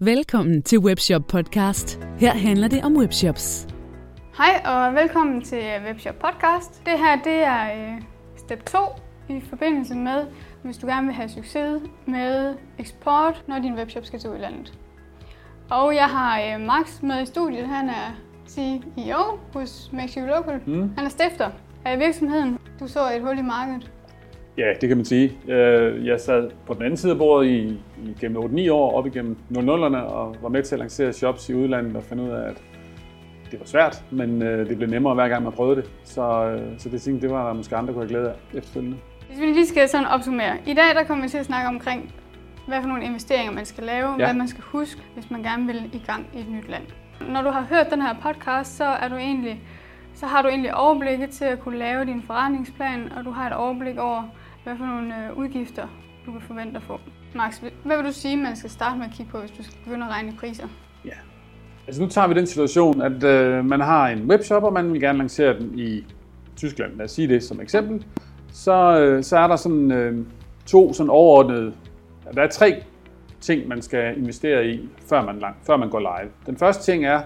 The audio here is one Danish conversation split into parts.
Velkommen til Webshop Podcast. Her handler det om webshops. Hej og velkommen til Webshop Podcast. Det her det er øh, step 2 i forbindelse med, hvis du gerne vil have succes med eksport, når din webshop skal til udlandet. Og jeg har øh, Max med i studiet. Han er CEO hos You Local. Mm. Han er stifter af virksomheden. Du så et hul i markedet. Ja, det kan man sige. Øh, jeg sad på den anden side af bordet i, i gennem 8-9 år, op igennem 00'erne, og var med til at lancere shops i udlandet og finde ud af, at det var svært, men øh, det blev nemmere hver gang man prøvede det. Så, øh, så det, det var der måske andre, kunne have glæde af efterfølgende. Hvis vi lige skal sådan opsummere. I dag der kommer vi til at snakke omkring, hvad for nogle investeringer man skal lave, ja. hvad man skal huske, hvis man gerne vil i gang i et nyt land. Når du har hørt den her podcast, så er du egentlig så har du egentlig overblikket til at kunne lave din forretningsplan, og du har et overblik over, hvad for nogle øh, udgifter du kan forvente at få. Max, hvad vil du sige, man skal starte med at kigge på, hvis du skal begynde at regne priser? Ja, altså nu tager vi den situation, at øh, man har en webshop, og man vil gerne lancere den i Tyskland. Lad os sige det som eksempel. Så, øh, så er der sådan øh, to sådan overordnede, der er tre ting, man skal investere i, før man, lang, før man går live. Den første ting er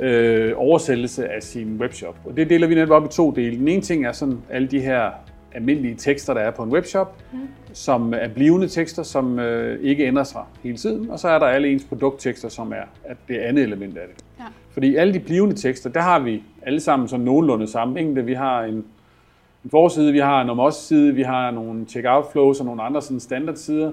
øh, oversættelse af sin webshop, og det deler vi netop op i to dele. Den ene ting er sådan alle de her almindelige tekster, der er på en webshop, mm. som er blivende tekster, som øh, ikke ændrer sig hele tiden. Og så er der alle ens produkttekster, som er at det andet element af det. Ja. Fordi alle de blivende tekster, der har vi alle sammen sådan nogenlunde sammenhængende. Vi har en, en forside, vi har en om os side, vi har nogle checkout flows og nogle andre sådan standardsider.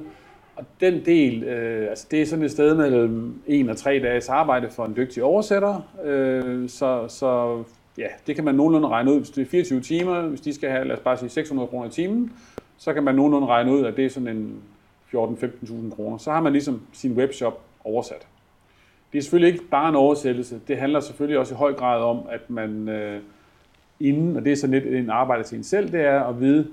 Og den del, øh, altså det er sådan et sted mellem en og tre dages arbejde for en dygtig oversætter. Øh, så, så ja, det kan man nogenlunde regne ud, hvis det er 24 timer, hvis de skal have, lad os bare sige 600 kroner i timen, så kan man nogenlunde regne ud, at det er sådan en 14-15.000 kroner. Så har man ligesom sin webshop oversat. Det er selvfølgelig ikke bare en oversættelse. Det handler selvfølgelig også i høj grad om, at man øh, inden, og det er sådan lidt en arbejde til en selv, det er at vide,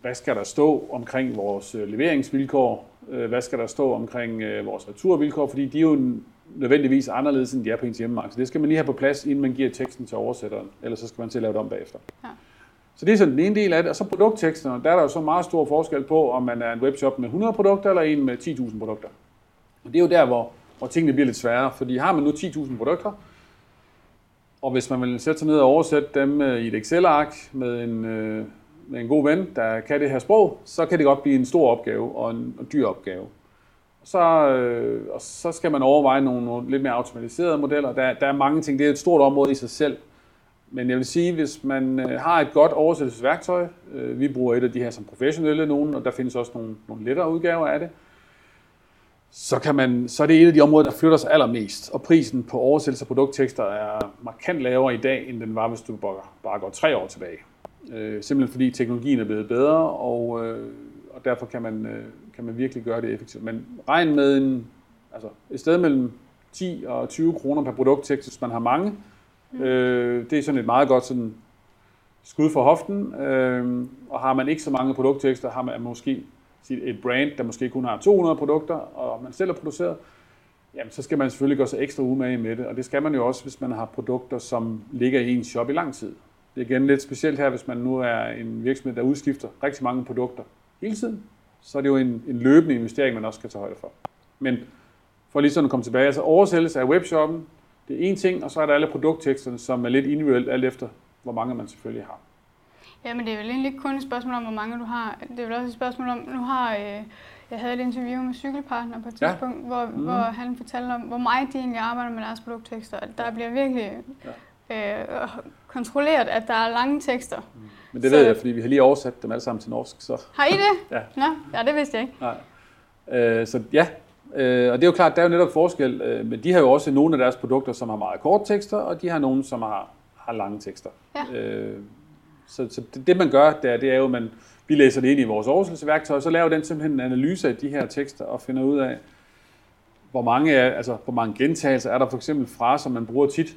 hvad skal der stå omkring vores øh, leveringsvilkår, øh, hvad skal der stå omkring øh, vores returvilkår, fordi de er jo en nødvendigvis anderledes, end de er på ens hjemmemarked. Så det skal man lige have på plads, inden man giver teksten til oversætteren, ellers så skal man til at lave det om bagefter. Ja. Så det er sådan den ene del af det. Og så produktteksterne, der er der jo så meget stor forskel på, om man er en webshop med 100 produkter, eller en med 10.000 produkter. Og det er jo der, hvor, hvor tingene bliver lidt sværere, fordi har man nu 10.000 produkter, og hvis man vil sætte sig ned og oversætte dem i et Excel-ark med en, øh, med en god ven, der kan det her sprog, så kan det godt blive en stor opgave og en, en dyr opgave. Så, øh, og så skal man overveje nogle, nogle lidt mere automatiserede modeller. Der, der er mange ting. Det er et stort område i sig selv. Men jeg vil sige, hvis man øh, har et godt oversættelsesværktøj, øh, vi bruger et af de her som professionelle nogen, og der findes også nogle, nogle lettere udgaver af det, så, kan man, så er det et af de områder, der flytter sig allermest. Og prisen på oversættelse af produkttekster er markant lavere i dag, end den var, hvis du bare, bare går tre år tilbage. Øh, simpelthen fordi teknologien er blevet bedre, og, øh, og derfor kan man, øh, kan man virkelig gøre det effektivt. Men regn med en, altså et sted mellem 10 og 20 kroner per produkttekst, hvis man har mange. Mm. Øh, det er sådan et meget godt sådan skud for hoften. Øh, og har man ikke så mange produkttekster, har man måske et brand, der måske kun har 200 produkter, og man selv har produceret, jamen så skal man selvfølgelig gå så ekstra umage med det. Og det skal man jo også, hvis man har produkter, som ligger i ens shop i lang tid. Det er igen lidt specielt her, hvis man nu er en virksomhed, der udskifter rigtig mange produkter hele tiden så er det jo en, en løbende investering, man også skal tage højde for. Men for lige sådan at komme tilbage, altså oversættelse af webshoppen, det er en ting, og så er der alle produktteksterne, som er lidt individuelt, alt efter hvor mange man selvfølgelig har. Ja, men det er vel egentlig ikke kun et spørgsmål om, hvor mange du har. Det er vel også et spørgsmål om, nu har øh, jeg havde et interview med cykelpartner på et tidspunkt, ja. hvor, mm. hvor han fortalte om, hvor meget de egentlig arbejder med deres produkttekster. Der bliver virkelig ja. øh, kontrolleret, at der er lange tekster. Mm. Men det så... ved jeg, fordi vi har lige oversat dem alle sammen til norsk. Så. Har I det? ja. Nå, ja, det vidste jeg ikke. Nej. Øh, så ja, øh, og det er jo klart, der er jo netop forskel, øh, men de har jo også nogle af deres produkter, som har meget korte tekster, og de har nogle, som har, har lange tekster. Ja. Øh, så, så det, det, man gør der, det er jo, at man, vi læser det ind i vores oversættelsesværktøj, og så laver den simpelthen en analyse af de her tekster, og finder ud af, hvor mange, altså, hvor mange gentagelser er der for eksempel fraser, man bruger tit,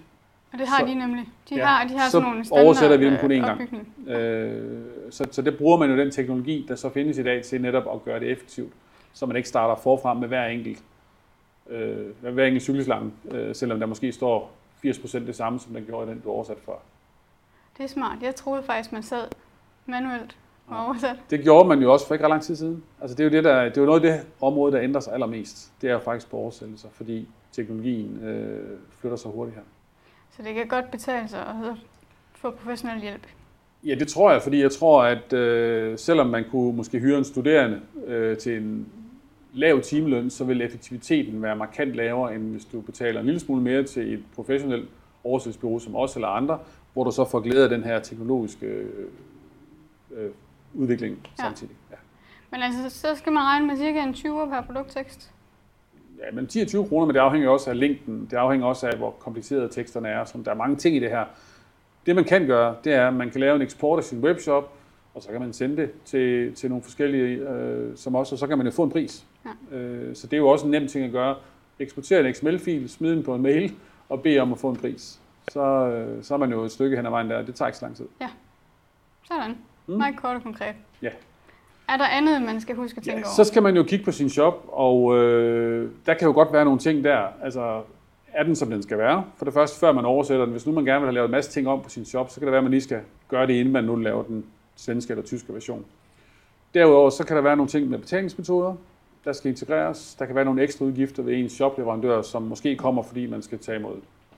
og det har så, de nemlig. De ja, har, de har så sådan nogle standard oversætter vi dem kun én gang. Øh, så, så det bruger man jo den teknologi, der så findes i dag til netop at gøre det effektivt, så man ikke starter forfra med hver enkelt, øh, hver enkelt cykelslange, øh, selvom der måske står 80% det samme, som den gjorde i den, du oversat for. Det er smart. Jeg troede faktisk, man sad manuelt og oversat. Det gjorde man jo også for ikke ret lang tid siden. Altså det er jo, det, der, det er jo noget af det område, der ændrer sig allermest. Det er jo faktisk på oversættelser, fordi teknologien øh, flytter sig hurtigt her. Så det kan godt betale sig at få professionel hjælp. Ja, det tror jeg, fordi jeg tror, at øh, selvom man kunne måske hyre en studerende øh, til en lav timeløn, så vil effektiviteten være markant lavere, end hvis du betaler en lille smule mere til et professionelt oversættelsesbureau som os eller andre, hvor du så får glæde af den her teknologiske øh, øh, udvikling ja. samtidig. Ja. Men altså, så skal man regne med cirka en 20 per produkttekst? Ja, men 10-20 kroner, men det afhænger også af længden. Det afhænger også af, hvor komplicerede teksterne er. Så der er mange ting i det her. Det man kan gøre, det er, at man kan lave en eksport af sin webshop, og så kan man sende det til, til nogle forskellige, øh, som også, og så kan man jo få en pris. Ja. Øh, så det er jo også en nem ting at gøre. Eksportere en XML-fil, smide den på en mail, og bede om at få en pris. Så, øh, så er man jo et stykke hen ad vejen der. Det tager ikke så lang tid. Ja, sådan. Mm. Meget kort og konkret. Ja. Er der andet, man skal huske at tænke ja, over? Så skal man jo kigge på sin shop, og øh, der kan jo godt være nogle ting der. Altså, er den, som den skal være? For det første, før man oversætter den. Hvis nu man gerne vil have lavet en masse ting om på sin shop, så kan det være, at man lige skal gøre det, inden man nu laver den svenske eller tyske version. Derudover så kan der være nogle ting med betalingsmetoder, der skal integreres. Der kan være nogle ekstra udgifter ved ens shopleverandør, som måske kommer, fordi man skal tage imod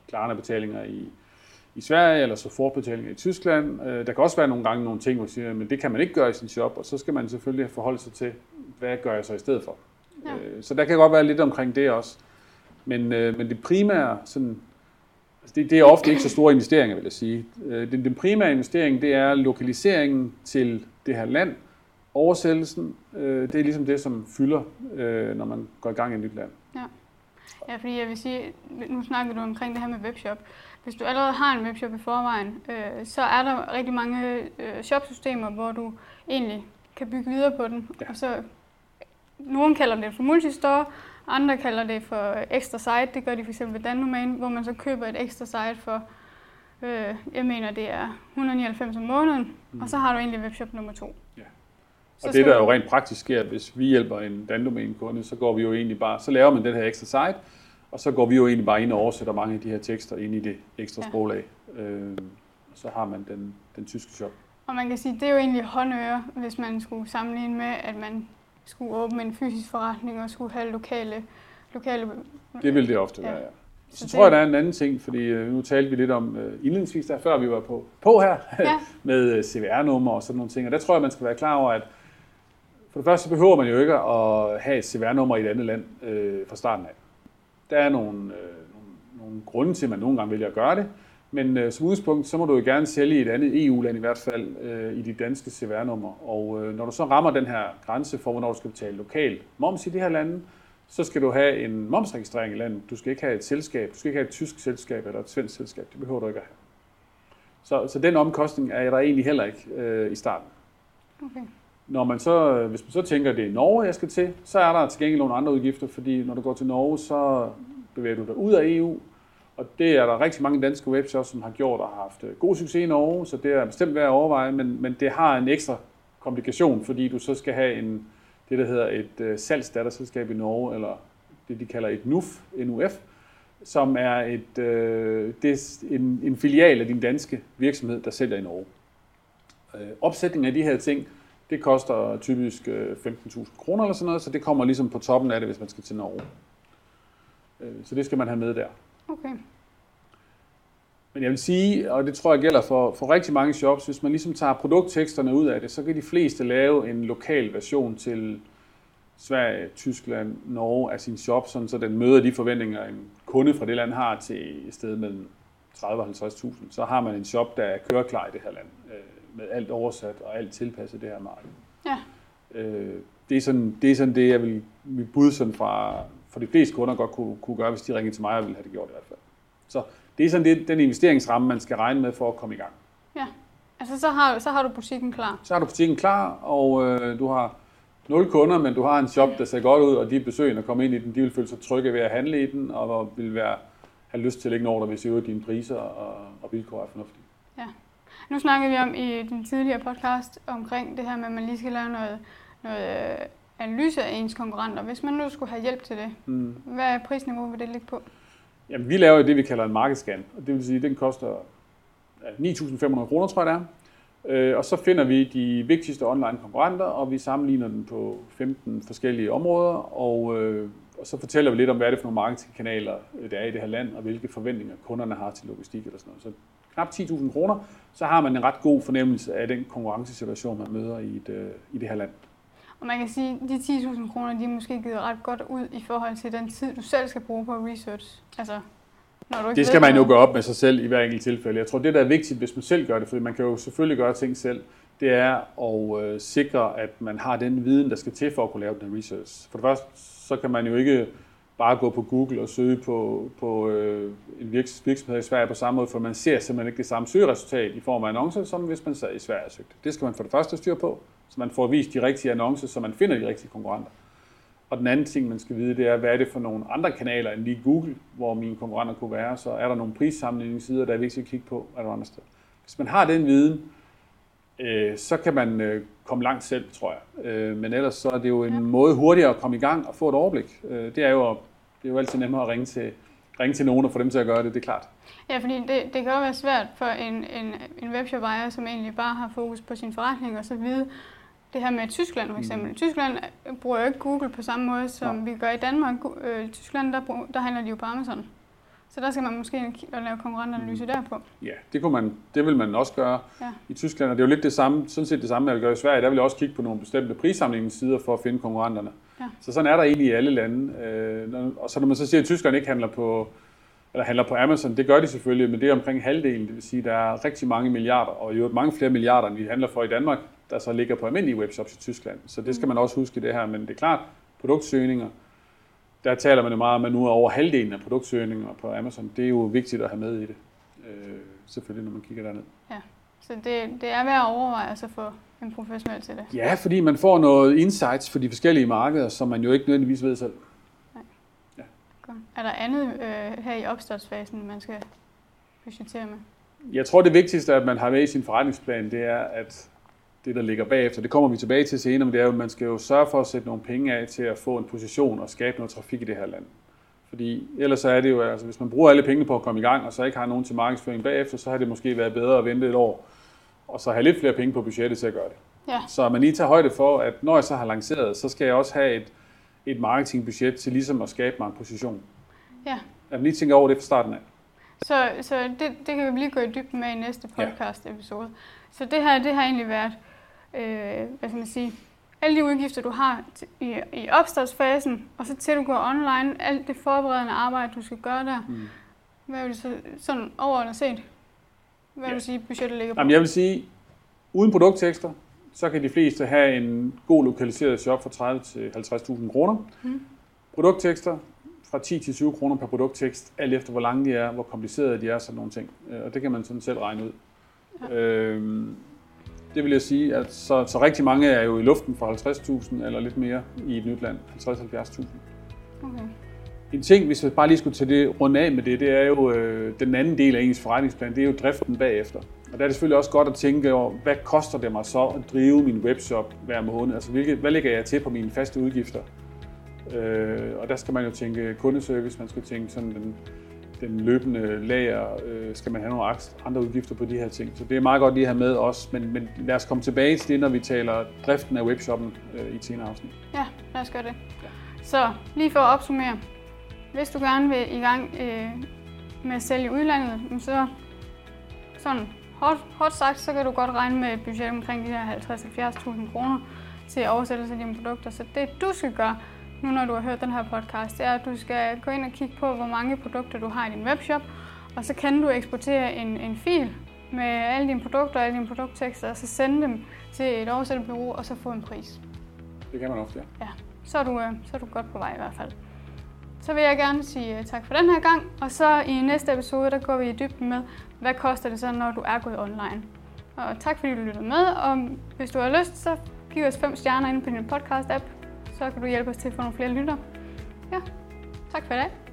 klarende betalinger i, i Sverige, eller så fortbetalinger i Tyskland. Øh, der kan også være nogle gange nogle ting, hvor man siger, men det kan man ikke gøre i sin shop, og så skal man selvfølgelig forholde sig til, hvad gør jeg så i stedet for. Ja. Øh, så der kan godt være lidt omkring det også. Men, øh, men det primære, sådan, altså det, det er ofte ikke så store investeringer, vil jeg sige. Den, den primære investering, det er lokaliseringen til det her land, oversættelsen, det er ligesom det, som fylder, når man går i gang i et nyt land. Ja. Ja, fordi jeg vil sige, nu snakker du omkring det her med webshop. Hvis du allerede har en webshop i forvejen, øh, så er der rigtig mange øh, shopsystemer, hvor du egentlig kan bygge videre på den. Ja. Og så, nogen kalder det for multistore, andre kalder det for ekstra site. Det gør de f.eks. ved Dandomain, hvor man så køber et ekstra site for, øh, jeg mener det er 199 om måneden, mm. og så har du egentlig webshop nummer to. Ja. Og det, der jo rent praktisk sker, hvis vi hjælper en Dandomain-kunde, så går vi jo egentlig bare, så laver man den her ekstra site, og så går vi jo egentlig bare ind og oversætter mange af de her tekster ind i det ekstra ja. sproglag. Øh, så har man den, den tyske shop. Og man kan sige, det er jo egentlig håndøre, hvis man skulle sammenligne med, at man skulle åbne en fysisk forretning og skulle have lokale... lokale det vil det ofte ja. være, ja. Så, så det... tror jeg, der er en anden ting, fordi øh, nu talte vi lidt om uh, indledningsvis, der før vi var på, på her, ja. med uh, CVR-nummer og sådan nogle ting. Og der tror jeg, man skal være klar over, at for det første behøver man jo ikke at have et CVR-nummer i et andet land øh, fra starten af. Der er nogle, øh, nogle, grunde til, at man nogle gange vælger at gøre det, men øh, som udgangspunkt, så må du jo gerne sælge i et andet EU-land i hvert fald, øh, i dit danske CVR-nummer. Og øh, når du så rammer den her grænse for, hvornår du skal betale lokal moms i det her lande, så skal du have en momsregistrering i landet. Du skal ikke have et selskab, du skal ikke have et tysk selskab eller et svensk selskab. Det behøver du ikke at have. Så, så den omkostning er der egentlig heller ikke øh, i starten. Okay. Når man så, øh, hvis man så tænker, at det er Norge, jeg skal til, så er der til gengæld nogle andre udgifter, fordi når du går til Norge, så bevæger du dig ud af EU, og det er der rigtig mange danske webshops, som har gjort og har haft øh, god succes i Norge, så det er bestemt værd at overveje, men, men det har en ekstra komplikation, fordi du så skal have en, det, der hedder et uh, salgsdatterselskab i Norge, eller det, de kalder et NUF, NUF som er et, uh, det er en, en filial af din danske virksomhed, der sælger i Norge. Uh, opsætningen af de her ting det koster typisk 15.000 øh, kroner eller sådan noget, så det kommer ligesom på toppen af det, hvis man skal til Norge. Øh, så det skal man have med der. Okay. Men jeg vil sige, og det tror jeg gælder for, for rigtig mange shops, hvis man ligesom tager produktteksterne ud af det, så kan de fleste lave en lokal version til Sverige, Tyskland, Norge af sin shop, sådan så den møder de forventninger, en kunde fra det land har til et sted mellem 30 og 50.000. Så har man en shop, der er køreklar i det her land. Med alt oversat og alt tilpasset det her marked. Ja. Øh, det, er sådan, det er sådan det, jeg vil, vil bud sådan fra, for de fleste kunder godt kunne, kunne gøre, hvis de ringede til mig og ville have det gjort i hvert fald. Så det er sådan det, den investeringsramme, man skal regne med for at komme i gang. Ja, altså så har, så har du butikken klar. Så har du butikken klar, og øh, du har nul kunder, men du har en shop, der ser godt ud, og de besøgende, der kommer ind i den, de vil føle sig trygge ved at handle i den, og vil være, have lyst til at lægge en ordre, hvis I dine priser og, og vilkår er fornuftige. Nu snakkede vi om i den tidligere podcast omkring det her med, at man lige skal lave noget, noget øh, analyse af ens konkurrenter. Hvis man nu skulle have hjælp til det, mm. hvad er prisniveau vil det ligge på? Jamen, vi laver det, vi kalder en markedsscan, og det vil sige, at den koster 9.500 kroner, tror jeg det Øh, og så finder vi de vigtigste online konkurrenter, og vi sammenligner dem på 15 forskellige områder, og, øh, og så fortæller vi lidt om, hvad er det for nogle marketingkanaler, der er i det her land, og hvilke forventninger kunderne har til logistik eller sådan noget. Så knap 10.000 kroner, så har man en ret god fornemmelse af den konkurrencesituation, man møder i, et, øh, i det her land. Og man kan sige, at de 10.000 kroner, de er måske givet ret godt ud i forhold til den tid, du selv skal bruge på research. Altså, når du ikke det skal man jo gøre op med sig selv i hver enkelt tilfælde. Jeg tror, det der er vigtigt, hvis man selv gør det, fordi man kan jo selvfølgelig gøre ting selv, det er at øh, sikre, at man har den viden, der skal til for at kunne lave den research. For det første, så kan man jo ikke bare gå på Google og søge på, på øh, en virksomhed i Sverige på samme måde, for man ser simpelthen ikke det samme søgeresultat i form af annoncer, som hvis man sad i Sverige og søgte. Det skal man for det første styre på, så man får vist de rigtige annoncer, så man finder de rigtige konkurrenter. Og den anden ting, man skal vide, det er, hvad er det for nogle andre kanaler end lige Google, hvor mine konkurrenter kunne være. Så er der nogle prissammenligningssider, der er vigtigt at kigge på, eller andre steder. Hvis man har den viden, øh, så kan man øh, komme langt selv, tror jeg. Øh, men ellers så er det jo en måde hurtigere at komme i gang og få et overblik. Øh, det, er jo, det er jo altid nemmere at ringe til, ringe til nogen og få dem til at gøre det, det er klart. Ja, fordi det, det kan jo være svært for en, en, en webshop-ejer, som egentlig bare har fokus på sin forretning, og så vide, det her med Tyskland for eksempel. Mm. Tyskland bruger jo ikke Google på samme måde, som ja. vi gør i Danmark. Øh, Tyskland, der, bruger, der handler de jo på Amazon. Så der skal man måske lave konkurrentanalyse mm. derpå. Ja, det, kunne man, det vil man også gøre ja. i Tyskland. Og det er jo lidt det samme, sådan set det samme, jeg gøre i Sverige. Der vil jeg også kigge på nogle bestemte prissamlingssider for at finde konkurrenterne. Ja. Så sådan er der egentlig i alle lande. Øh, og så når man så siger, at Tyskland ikke handler på, eller handler på Amazon, det gør de selvfølgelig, men det er omkring halvdelen. Det vil sige, at der er rigtig mange milliarder, og jo mange flere milliarder, end vi handler for i Danmark der så ligger på almindelige webshops i Tyskland. Så det skal man også huske i det her. Men det er klart, produktsøgninger, der taler man jo meget om, at nu er over halvdelen af produktsøgninger på Amazon. Det er jo vigtigt at have med i det, øh, selvfølgelig, når man kigger derned. Ja, så det, det er værd at overveje at få en professionel til det. Ja, fordi man får noget insights for de forskellige markeder, som man jo ikke nødvendigvis ved selv. Nej. Ja. Godt. Er der andet øh, her i opstartsfasen, man skal budgettere med? Jeg tror, det vigtigste, at man har med i sin forretningsplan, det er, at det, der ligger bagefter. Det kommer vi tilbage til senere, men det er jo, at man skal jo sørge for at sætte nogle penge af til at få en position og skabe noget trafik i det her land. Fordi ellers så er det jo, altså hvis man bruger alle pengene på at komme i gang, og så ikke har nogen til markedsføring bagefter, så har det måske været bedre at vente et år, og så have lidt flere penge på budgettet til at gøre det. Ja. Så man lige tager højde for, at når jeg så har lanceret, så skal jeg også have et, et marketingbudget til ligesom at skabe mig en position. Ja. At man lige tænker over det fra starten af. Så, så det, det kan vi lige gå i dybden med i næste podcast episode. Ja. Så det her, det har egentlig været øh, hvad skal man sige, alle de udgifter, du har i, i opstartsfasen, og så til du går online, alt det forberedende arbejde, du skal gøre der. Mm. Hvad vil du så sådan overordnet set? Hvad ja. vil du sige, budgettet ligger på? Jamen, jeg vil sige, uden produkttekster, så kan de fleste have en god lokaliseret shop for 30 til 50.000 kroner. Mm. Produkttekster fra 10 til 20 kroner per produkttekst, alt efter hvor lange de er, hvor komplicerede de er, sådan nogle ting. Øh, og det kan man sådan selv regne ud. Ja. Øhm, det vil jeg sige, at så, så rigtig mange er jo i luften for 50.000 eller lidt mere i et nyt land. 50-70.000. Okay. En ting, hvis jeg bare lige skulle tage det rundt af med det, det er jo øh, den anden del af ens forretningsplan, det er jo driften bagefter. Og der er det selvfølgelig også godt at tænke over, hvad koster det mig så at drive min webshop hver måned? Altså, hvilke, hvad lægger jeg til på mine faste udgifter? Øh, og der skal man jo tænke kundeservice, man skal tænke sådan den den løbende lager, øh, skal man have nogle andre udgifter på de her ting. Så det er meget godt lige at have med også, men, men lad os komme tilbage til det, når vi taler driften af webshoppen øh, i et senere afsnit. Ja, lad os gøre det. Ja. Så lige for at opsummere, hvis du gerne vil i gang øh, med at sælge i udlandet, så sådan hårdt, hårdt sagt, så kan du godt regne med et budget omkring de her 50-70.000 kroner til oversættelse af dine produkter. Så det du skal gøre, nu når du har hørt den her podcast, det er, at du skal gå ind og kigge på, hvor mange produkter du har i din webshop, og så kan du eksportere en, en fil med alle dine produkter og alle dine produkttekster, og så sende dem til et oversætterbureau, og så få en pris. Det kan man ofte, ja. Ja, så er, du, øh, så er du godt på vej i hvert fald. Så vil jeg gerne sige øh, tak for den her gang, og så i næste episode, der går vi i dybden med, hvad koster det så, når du er gået online. Og tak fordi du lyttede med, og hvis du har lyst, så giv os fem stjerner inde på din podcast-app, så kan du hjælpe os til at få nogle flere lytter. Ja, tak for i dag.